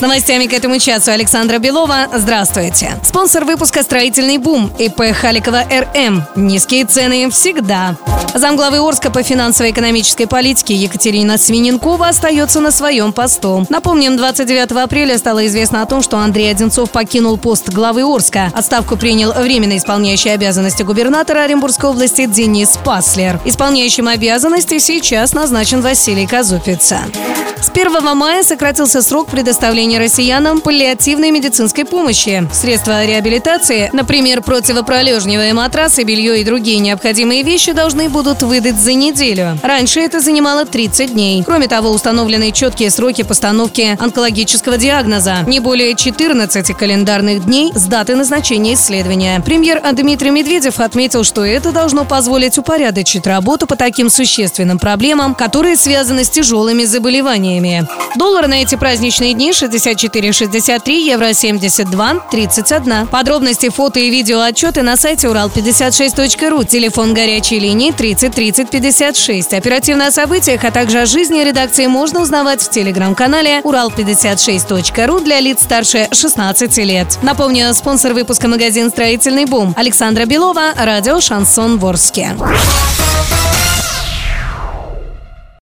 С новостями к этому часу Александра Белова. Здравствуйте. Спонсор выпуска «Строительный бум» ИП Халикова РМ. Низкие цены всегда. Замглавы Орска по финансово-экономической политике Екатерина Свиненкова остается на своем посту. Напомним, 29 апреля стало известно о том, что Андрей Одинцов покинул пост главы Орска. Отставку принял временно исполняющий обязанности губернатора Оренбургской области Денис Паслер. Исполняющим обязанности сейчас назначен Василий Казупица. С 1 мая сократился срок предоставления россиянам паллиативной медицинской помощи. Средства реабилитации, например, противопролежневые матрасы, белье и другие необходимые вещи должны будут выдать за неделю. Раньше это занимало 30 дней. Кроме того, установлены четкие сроки постановки онкологического диагноза. Не более 14 календарных дней с даты назначения исследования. Премьер Дмитрий Медведев отметил, что это должно позволить упорядочить работу по таким существенным проблемам, которые связаны с тяжелыми заболеваниями. Доллар на эти праздничные дни 64,63, евро 72,31. Подробности, фото и видео отчеты на сайте урал56.ру. Телефон горячей линии 30 30 56. Оперативно о событиях, а также о жизни редакции можно узнавать в телеграм-канале урал56.ру для лиц старше 16 лет. Напомню, спонсор выпуска магазин «Строительный бум» Александра Белова, радио «Шансон Ворске».